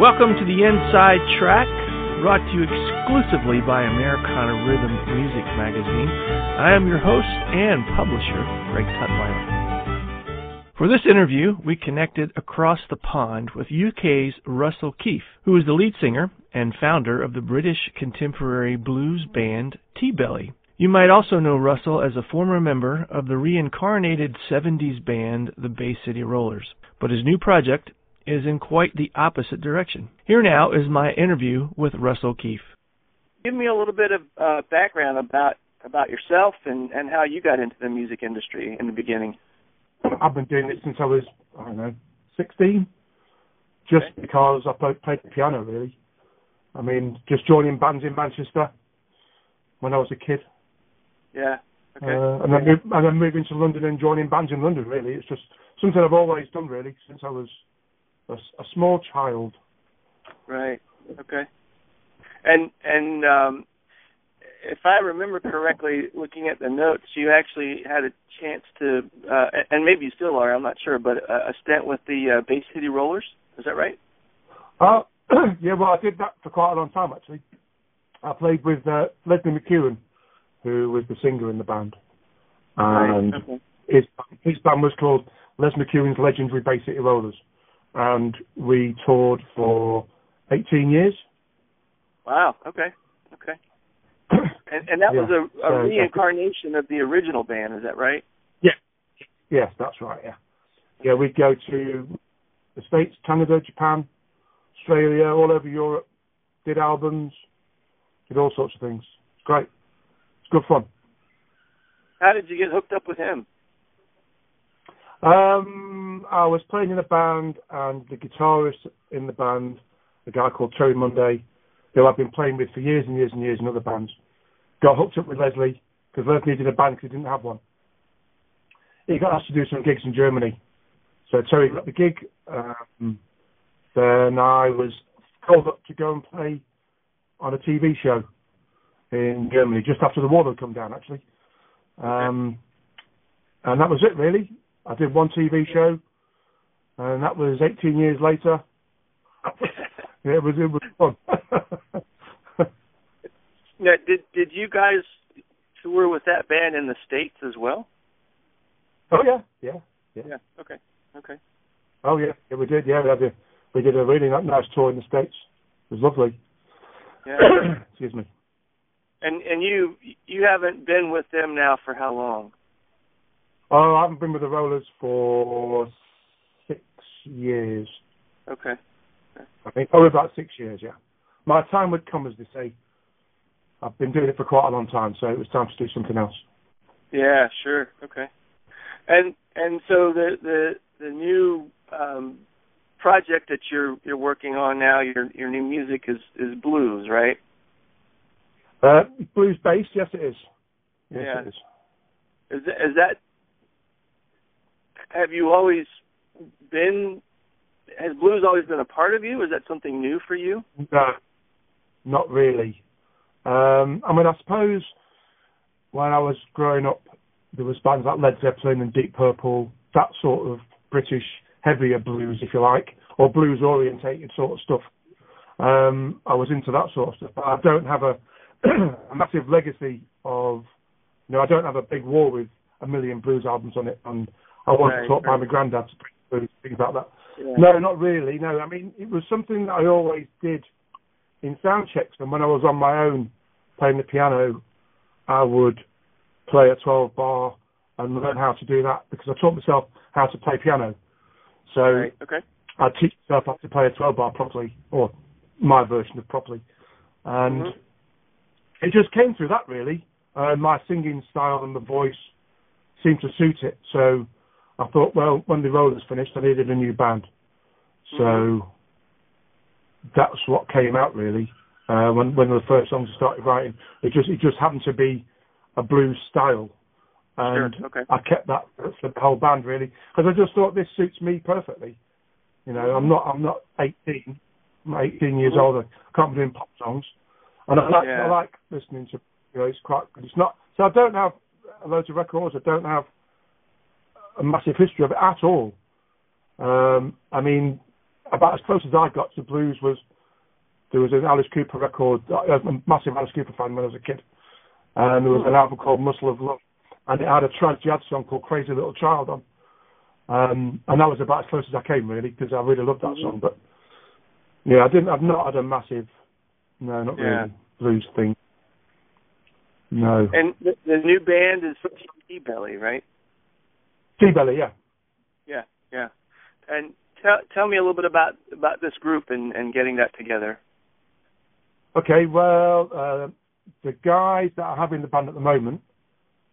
Welcome to the Inside Track, brought to you exclusively by Americana Rhythm Music Magazine. I am your host and publisher, Greg Tutwiler. For this interview, we connected across the pond with UK's Russell Keefe, who is the lead singer and founder of the British contemporary blues band T-Belly. You might also know Russell as a former member of the reincarnated 70s band the Bay City Rollers. But his new project is in quite the opposite direction. Here now is my interview with Russell Keefe. Give me a little bit of uh, background about about yourself and and how you got into the music industry in the beginning. I've been doing it since I was I don't know 16, just okay. because I played, played the piano really. I mean, just joining bands in Manchester when I was a kid. Yeah. Okay. Uh, and then move, and then moving to London and joining bands in London. Really, it's just something I've always done really since I was a, a small child. Right. Okay. And and um, if I remember correctly, looking at the notes, you actually had a chance to, uh, and maybe you still are. I'm not sure, but a, a stint with the uh, Bay City Rollers. Is that right? Uh, yeah. Well, I did that for quite a long time actually. I played with uh, Leslie McKeown, who was the singer in the band, and right. okay. his his band was called Les McKeown's Legendary Bay City Rollers and we toured for 18 years. Wow. Okay. Okay. and, and that yeah. was a, a so, reincarnation of the original band. Is that right? Yeah. Yes, that's right. Yeah. Yeah, we'd go to the States, Canada, Japan, Australia, all over Europe. Did albums, did all sorts of things. It's great. It's good fun. How did you get hooked up with him? Um, I was playing in a band, and the guitarist in the band, a guy called Terry Monday, who I've been playing with for years and years and years in other bands, got hooked up with Leslie because Leslie needed a band because he didn't have one. He got asked to do some gigs in Germany, so Terry got the gig. Um, then I was called up to go and play on a TV show in Germany just after the wall had come down, actually. Um, and that was it, really. I did one TV show, and that was 18 years later. yeah, it was it was fun. now, did did you guys tour with that band in the states as well? Oh yeah, yeah, yeah. Yeah. Okay. Okay. Oh yeah, yeah, we did. Yeah, we did. A, we did a really nice tour in the states. It was lovely. Yeah. Excuse me. And and you you haven't been with them now for how long? Oh, I haven't been with the Rollers for six years. Okay. I think oh about six years, yeah. My time would come, as they say. I've been doing it for quite a long time, so it was time to do something else. Yeah, sure. Okay. And and so the the the new um, project that you're you're working on now, your your new music is is blues, right? Uh, blues based, yes, it is. Yes, yeah. it is. Is that, is that have you always been? Has blues always been a part of you? Is that something new for you? No, not really. Um, I mean, I suppose when I was growing up, there was bands like Led Zeppelin and Deep Purple, that sort of British heavier blues, if you like, or blues orientated sort of stuff. Um, I was into that sort of stuff, but I don't have a, a massive legacy of, you know, I don't have a big wall with a million blues albums on it, and I wasn't right, taught right. by my granddad to blues, things like that. Yeah. No, not really. No, I mean it was something that I always did in sound checks, and when I was on my own playing the piano, I would play a 12 bar and learn how to do that because I taught myself how to play piano. So Right. Okay. I teach myself how to play a 12 bar properly, or my version of properly, and Mhm. it just came through that really. Uh, my singing style and the voice seemed to suit it, so I thought, well, when the Rollers finished, I needed a new band, so that's what came out really. Uh, when when the first songs I started writing, it just it just happened to be a blues style, and Sure, okay. I kept that for the whole band really because I just thought this suits me perfectly. You know, I'm not I'm not 18. I'm 18 years Mhm. old. I can't be doing pop songs, and I like Yeah. I like listening to. You know, it's quite good. It's not so I don't have loads of records. I don't have a massive history of it at all. Um, I mean, about as close as I got to blues was there was an Alice Cooper record. I was a massive Alice Cooper fan when I was a kid, and there was an album called Muscle of Love, and it had a trad jazz song called Crazy Little Child on. Um, and that was about as close as I came really because I really loved that song. But yeah, I didn't. I've not had a massive, no, not Yeah. really blues thing. No, And the, the new band is T Belly, right? T Belly, yeah. Yeah. Yeah. And tell tell me a little bit about about this group and and getting that together. Okay, well, uh, the guys that I have in the band at the moment,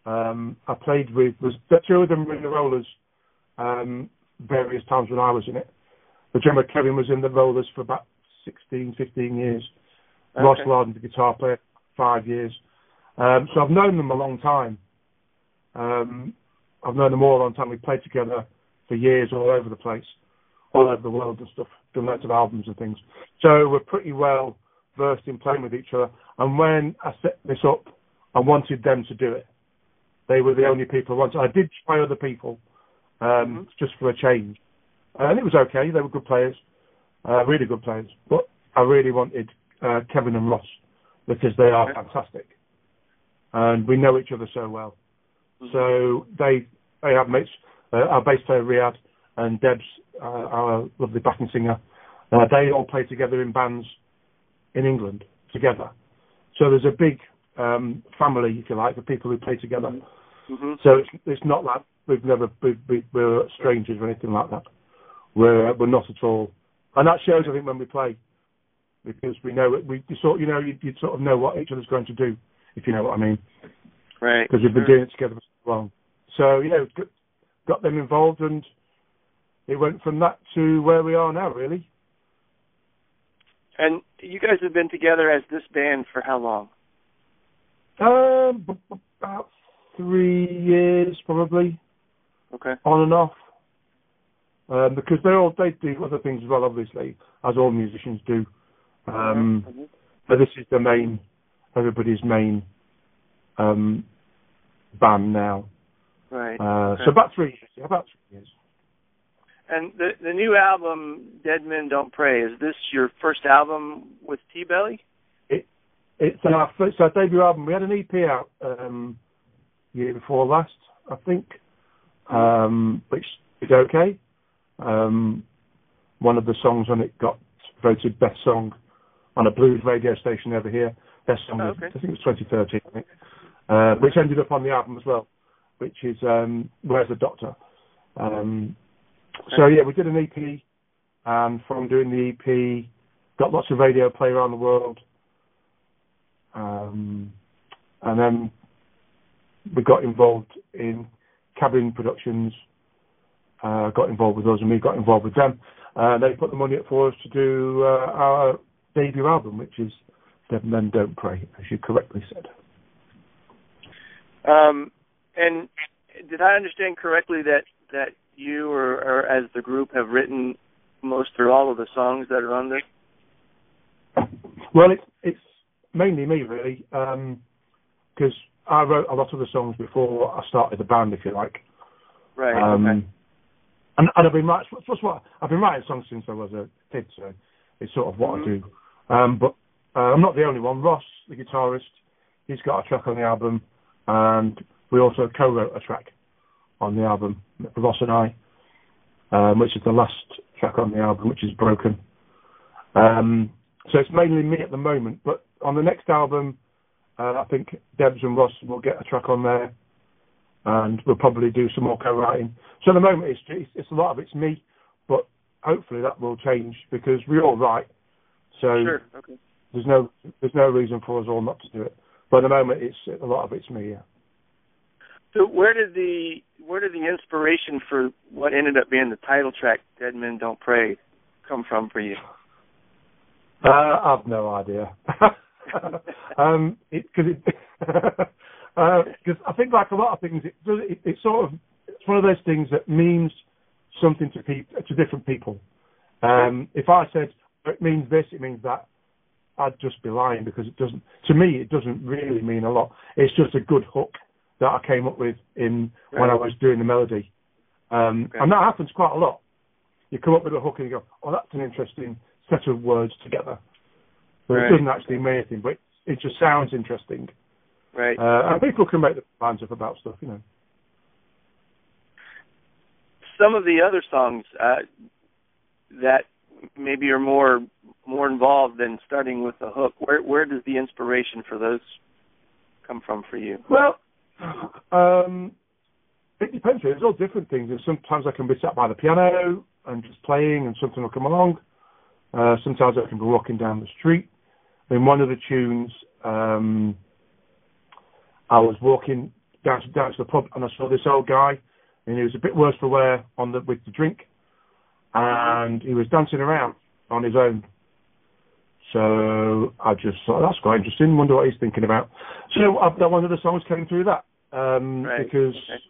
um, I played with was the two of them were in the Rollers um, various times when I was in it. The drummer Kevin was in the Rollers for about 16, 15 years. Ross Okay. Larden, the guitar player, five years. Um, so I've known them a long time. Um, I've known them all a long time. We played together for years all over the place, all over the world and stuff, done lots of albums and things. So we're pretty well versed in playing with each other. And when I set this up, I wanted them to do it. They were the only people I wanted. I did try other people, um, just for a change. And it was okay. They were good players, uh, really good players. But I really wanted uh, Kevin and Ross because they are fantastic. And we know each other so well. So they they have mates. Uh, our bass player Riyadh and Debs, uh, our lovely backing singer. Uh, they all play together in bands in England together. So there's a big um, family, if you like, of people who play together. hmm So it's it's not like we've never we, we're strangers or anything like that. We're we're not at all, and that shows I think when we play because we know it. We you sort you know you, you sort of know what each other's going to do if you know what I mean Right. because we've been Sure. doing it together so long. So you know got, them involved and it went from that to where we are now really. And you guys have been together as this band for how long? Um, about three years probably. Okay. on and off. Um, because they all they do other things as well, obviously, as all musicians do. Um, Mhm. But this is the main, everybody's main um, band now. Right. Uh, Okay. So about three years. Yeah, about three years. And the the new album, Dead Men Don't Pray, is this your first album with T Belly? It, it's our first, our debut album. We had an EP out um, year before last, I think, um, which is okay. Um, one of the songs on it got voted best song on a blues radio station over here. Best song, Oh, was. I think it was 2013, I think, uh, which ended up on the album as well, which is um, Where's the Doctor? Um, so yeah, we did an EP, and from doing the EP, got lots of radio play around the world. Um, and then we got involved in cabin productions, uh, got involved with us, and we got involved with them. Uh, they put the money up for us to do uh, our debut album, which is Dead Men Don't Pray, as you correctly said. Um, and did I understand correctly that that you or, or as the group have written most or all of the songs that are on this? Well, it's it's mainly me really, because I wrote a lot of the songs before I started the band, if you like. Right. Um, okay. And, and I've been writing, what I've been writing songs since I was a kid, so it's sort of what Mhm. I do. Um, but uh, I'm not the only one. Ross, the guitarist, he's got a track on the album, and we also co-wrote a track on the album, Ross and I, um, which is the last track on the album, which is Broken. Um, so it's mainly me at the moment, but on the next album, uh, I think Debs and Ross will get a track on there, and we'll probably do some more co-writing. So at the moment, it's, it's, it's a lot of it's me, but hopefully that will change because we all write. So Sure. Okay. there's no there's no reason for us all not to do it. But at the moment, it's a lot of it's me. Yeah. So where did the where did the inspiration for what ended up being the title track, "Dead Men Don't Pray," come from for you? Uh, I've no idea. um, because it, because uh, I think like a lot of things, it, it, it's sort of it's one of those things that means something to people to different people. Um, if I said it means this, it means that, I'd just be lying because it doesn't. To me, it doesn't really mean a lot. It's just a good hook that I came up with in when I was doing the melody, um, Okay. and that happens quite a lot. You come up with a hook and you go, "Oh, that's an interesting set of words together." But Right. it doesn't actually mean anything, but it just sounds interesting. Right. Uh, and people can make the minds up about stuff, you know. Some of the other songs uh, that maybe are more more involved than starting with the hook. Where where does the inspiration for those come from for you? Well, um, it depends. There's all different things. And sometimes I can be sat by the piano and just playing, and something will come along. Uh, sometimes I can be walking down the street. In one of the tunes, um, I was walking down to, down to the pub, and I saw this old guy, and he was a bit worse for wear on the with the drink, and he was dancing around on his own. So I just thought that's quite interesting. Wonder what he's thinking about. So uh, that one of the songs came through that um, Right. because Okay.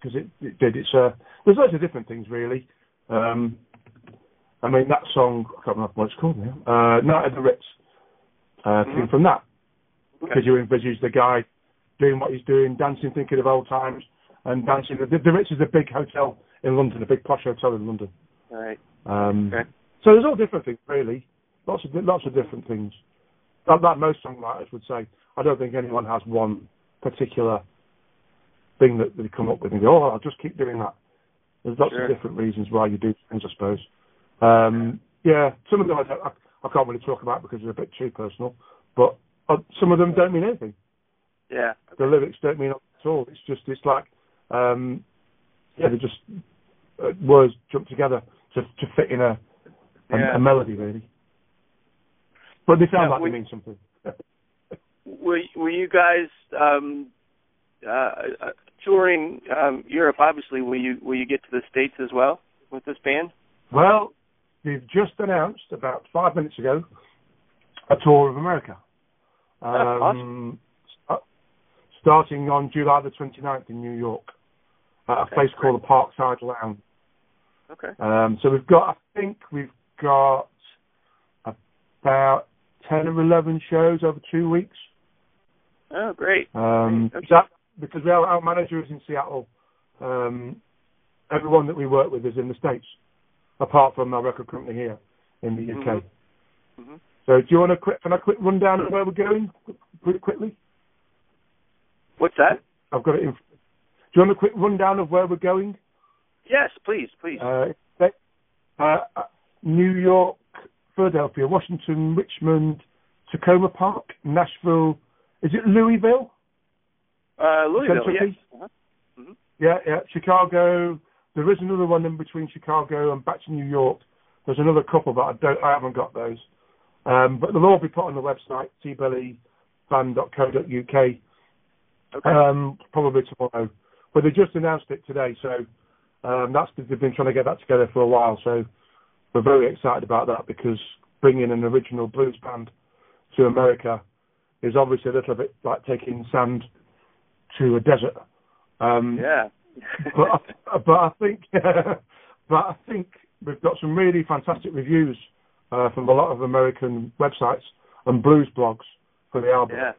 because it, it did. It's uh, there's loads of different things really. Um, I mean that song I can't remember what it's called now. Uh, Night at the Ritz uh, came Mhm. from that Okay. because you envisage the guy doing what he's doing, dancing, thinking of old times, and dancing. The, the Ritz is a big hotel in London, a big posh hotel in London. Right. Um, Okay. So there's all different things, really. Lots of lots of different things. Like, like most songwriters would say, I don't think anyone has one particular thing that they come up with and go, oh, I'll just keep doing that. There's lots Sure. of different reasons why you do things, I suppose. Um, yeah, some of them I, don't, I, I can't really talk about because they're a bit too personal, but uh, some of them don't mean anything. Yeah. The lyrics don't mean anything at all. It's just it's like, um, yeah, they're just uh, words jump together to to fit in a a, Yeah. a melody, really. But they sound Now, like they mean something. Were were you guys um, uh, uh, touring um, Europe? Obviously, will you will you get to the states as well with this band? well, they've just announced about five minutes ago a tour of America. Oh, awesome. sta- starting on July the 29th in New York at a Okay, place great. called the Parkside Lounge. Okay. Um, so we've got, I think we've got about 10 or 11 shows over two weeks. Oh, great. Um, Great. that, because have, our manager is in Seattle. Um, everyone that we work with is in the States, apart from our record company here in the UK. Mhm. Mhm. So do you want a quick, can I quick run down of where we're going quick, quickly? What's that? I've got it in. Do you want a quick rundown of where we're going? Yes, please, please. Uh, uh, uh, New York, Philadelphia, Washington, Richmond, Takoma Park, Nashville. Is it Louisville? Uh, Louisville. Yes. P? Uh-huh. Yeah, yeah. Chicago. There is another one in between Chicago and back to New York. There's another couple, but I don't. I haven't got those. Um, but they'll all be put on the website tbellyband.co.uk Okay. um, probably tomorrow. But they just announced it today, so um, that's they've been trying to get that together for a while. So we're very excited about that because bringing an original blues band to America is obviously a little bit like taking sand to a desert. Um, yeah. but I, but I think but I think we've got some really fantastic reviews uh, from a lot of American websites and blues blogs for the album. yeah.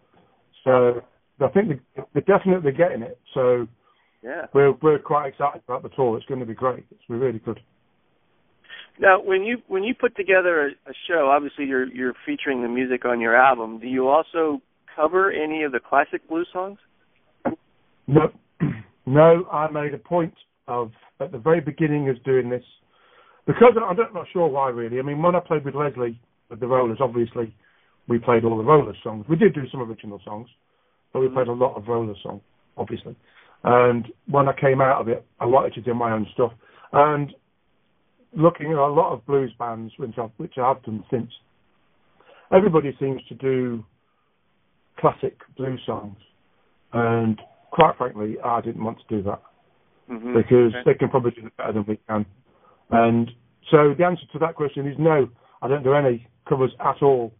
So I think they- they're definitely getting it. So Yeah. we're we're quite excited about the tour. It's going to be great. It's be really good. Now, when you when you put together a, a show, obviously you're you're featuring the music on your album. Do you also cover any of the classic blues songs? No, no. I made a point of at the very beginning of doing this because I'm not sure why really. I mean, when I played with Leslie with the Rollers, obviously we played all the Rollers songs. We did do some original songs, but we mm-hmm. played a lot of Rollers songs, obviously. And when I came out of it, I wanted to do my own stuff. And looking at a lot of blues bands, which I've, which I've done since, everybody seems to do classic blues songs. And quite frankly, I didn't want to do that mm-hmm. because okay. they can probably do it better than we can. And so the answer to that question is no, I don't do any covers at all.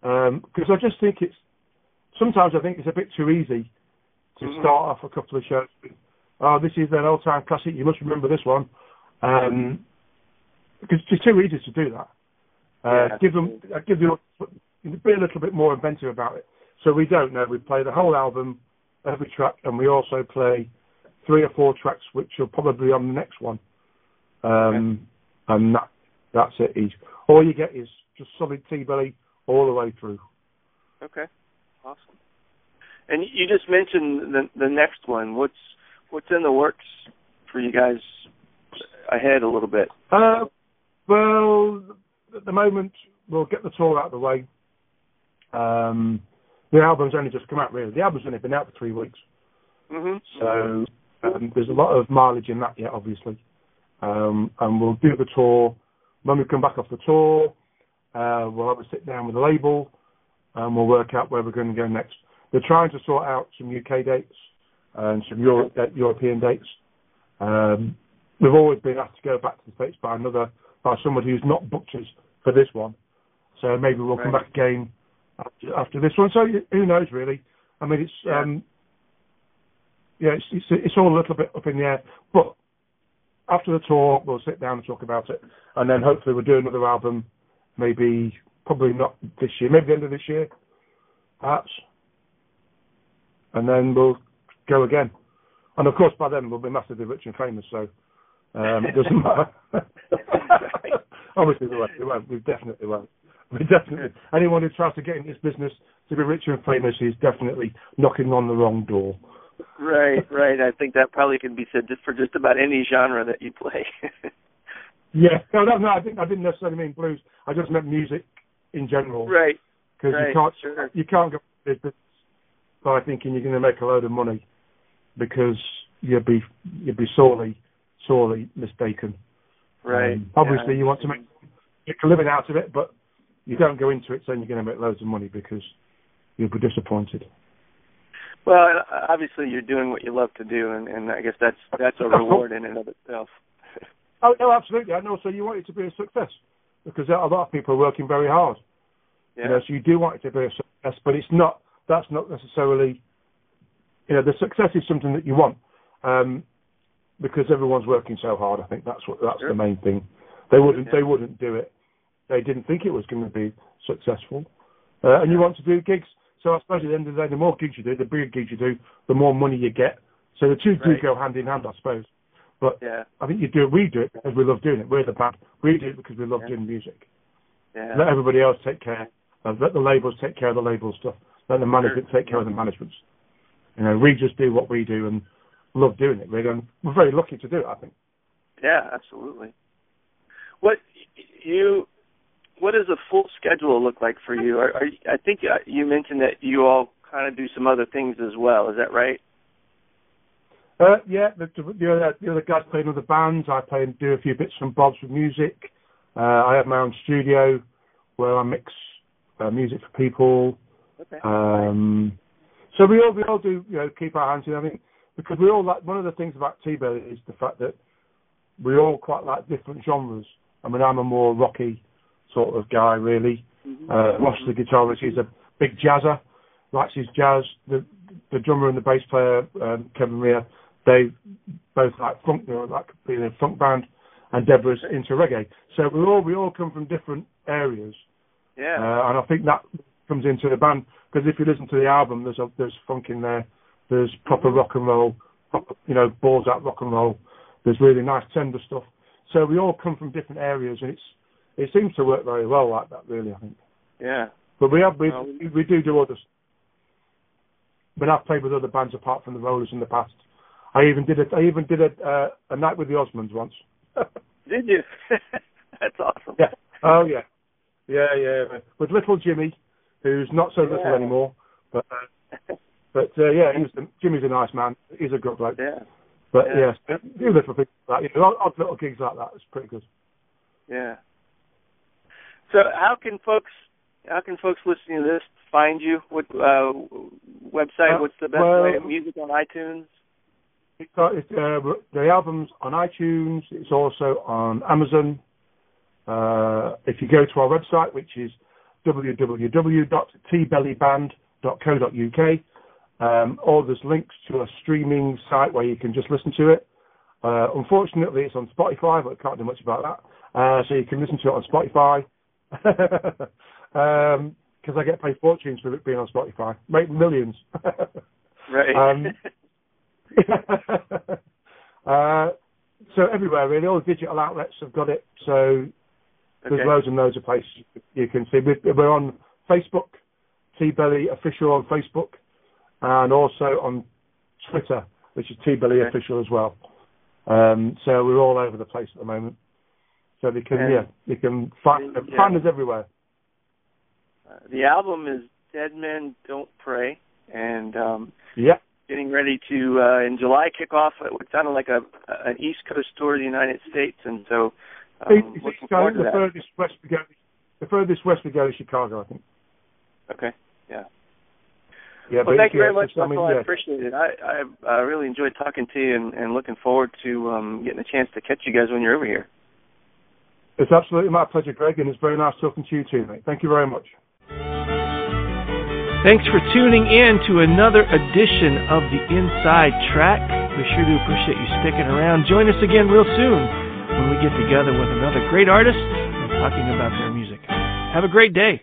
Because um, I just think it's, sometimes I think it's a bit too easy to mm-hmm. start off a couple of shows with, oh, this is an old time classic, you must remember this one. Um, because it's too easy to do that. Uh, yeah. Give them, uh, give you, be a little bit more inventive about it. So we don't know. We play the whole album, every track, and we also play three or four tracks which are probably on the next one. Um, okay. And that, that's it. He's, all you get is just solid T-belly all the way through. Okay, awesome. And you just mentioned the the next one. What's what's in the works for you guys ahead a little bit? Uh, well, at the moment we'll get the tour out of the way. Um, the album's only just come out. Really, the album's only been out for three weeks. Mm-hmm. So um, there's a lot of mileage in that yet, obviously. Um, and we'll do the tour. When we come back off the tour, uh, we'll have a sit down with the label, and we'll work out where we're going to go next. They're trying to sort out some UK dates and some Euro- uh, European dates. Um, we've always been asked to go back to the States by another, by somebody who's not butchers for this one. So maybe we'll right. come back again after, after, this one. So who knows, really? I mean, it's yeah, um, yeah it's, it's, it's all a little bit up in the air. But after the tour, we'll sit down and talk about it, and then hopefully we'll do another album. Maybe probably not this year, maybe the end of this year, perhaps and then we'll go again. And of course, by then we'll be massively rich and famous, so um, it doesn't matter. Obviously, we won't. We won't. We definitely won't. We definitely. Anyone who tries to get in this business to be rich and famous is definitely knocking on the wrong door. Right, right. I think that probably can be said just for just about any genre that you play. yeah, no, no, no. I didn't. I didn't necessarily mean blues. I just meant music in general. Right. Because right, you can't, sure. you can't go by thinking you're going to make a load of money because you'd be you'd be sorely sorely mistaken. Right. Um, obviously, yeah. you want to make, make a living out of it, but you don't go into it saying you're going to make loads of money because you'll be disappointed. Well, obviously, you're doing what you love to do, and, and I guess that's that's a reward in and of itself. oh, no, absolutely. And also, you want it to be a success because a lot of people are working very hard. Yeah. You know, so you do want it to be a success, but it's not that's not necessarily, you know, the success is something that you want um, because everyone's working so hard. I think that's what that's sure. the main thing. They wouldn't yeah. they wouldn't do it. They didn't think it was going to be successful, uh, and you want to do gigs. So I suppose at the end of the day, the more gigs you do, the bigger gigs you do, the more money you get. So the two right. do go hand in hand, I suppose. But yeah. I think you do we do it because we love doing it. We're the band. We do it because we love yeah. doing music. Yeah. Let everybody else take care. Let the labels take care of the label stuff. Let the management take care of the management. You know, we just do what we do and love doing it. Really, and we're very lucky to do it. I think. Yeah, absolutely. What you what does a full schedule look like for you? Are, are, I think uh, you mentioned that you all kind of do some other things as well. Is that right? Uh, yeah, the, the, other, the other guys play in other bands. I play and do a few bits and bobs with music. Uh, I have my own studio where I mix uh, music for people. Okay. Um, so we all we all do you know keep our hands in. I mean, because we all like one of the things about T-Belly is the fact that we all quite like different genres. I mean, I'm a more rocky sort of guy, really. Mm-hmm. Uh, Ross, the guitarist, he's a big jazzer, likes his jazz. The the drummer and the bass player, um, Kevin Rea, they both like funk. They're like being a funk band, and Deborah's into reggae. So we all we all come from different areas. Yeah. Uh, and I think that comes into the band because if you listen to the album, there's a, there's funk in there, there's proper rock and roll, proper, you know, balls out rock and roll. There's really nice tender stuff. So we all come from different areas, and it's it seems to work very well like that. Really, I think. Yeah. But we have we we do do others. But I've played with other bands apart from the Rollers in the past. I even did a I even did a uh, a night with the Osmonds once. Did you? That's awesome. Yeah. Oh yeah. Yeah, yeah. With little Jimmy, who's not so little Yeah. anymore, but uh, but uh, yeah, he was Jimmy's a nice man. He's a good bloke. Yeah. But Yeah. yes, do little things like that. You know, odd, little gigs like that. It's pretty good. Yeah. So how can folks how can folks listening to this find you? What uh, website? Uh, What's the best well- way? Music on iTunes. It's, uh, it's, uh, the album's on iTunes. It's also on Amazon. Uh, if you go to our website, which is www.tbellyband.co.uk, um, or there's links to a streaming site where you can just listen to it. Uh, unfortunately, it's on Spotify, but I can't do much about that. Uh, so you can listen to it on Spotify. Because I get paid fortunes for it being on Spotify. Make millions. Right. Um, uh, so everywhere really, all the digital outlets have got it. So there's okay. loads and loads of places you can see. We're, we're on Facebook, T Belly Official on Facebook, and also on Twitter, which is T Belly Okay. Official as well. Um, so we're all over the place at the moment. So they can, And- yeah, you can find, Yeah. find us everywhere. Uh, the album is Dead Men Don't Pray, and um, Yeah, getting ready to uh, in July kick off what sounded like a an East Coast tour of the United States, and so um, It's- looking going- forward to the that. furthest west we go, the furthest west we go is Chicago, I think. Okay. Yeah. Yeah, Well, but thank you very much, Michael. I. I appreciate it. I, I I really enjoyed talking to you, and, and looking forward to um, getting a chance to catch you guys when you're over here. It's absolutely my pleasure, Greg, and it's very nice talking to you too, mate. Thank you very much. Thanks for tuning in to another edition of the Inside Track. We sure do appreciate you sticking around. Join us again real soon when we get together with another great artist and talking about their music. Have a great day.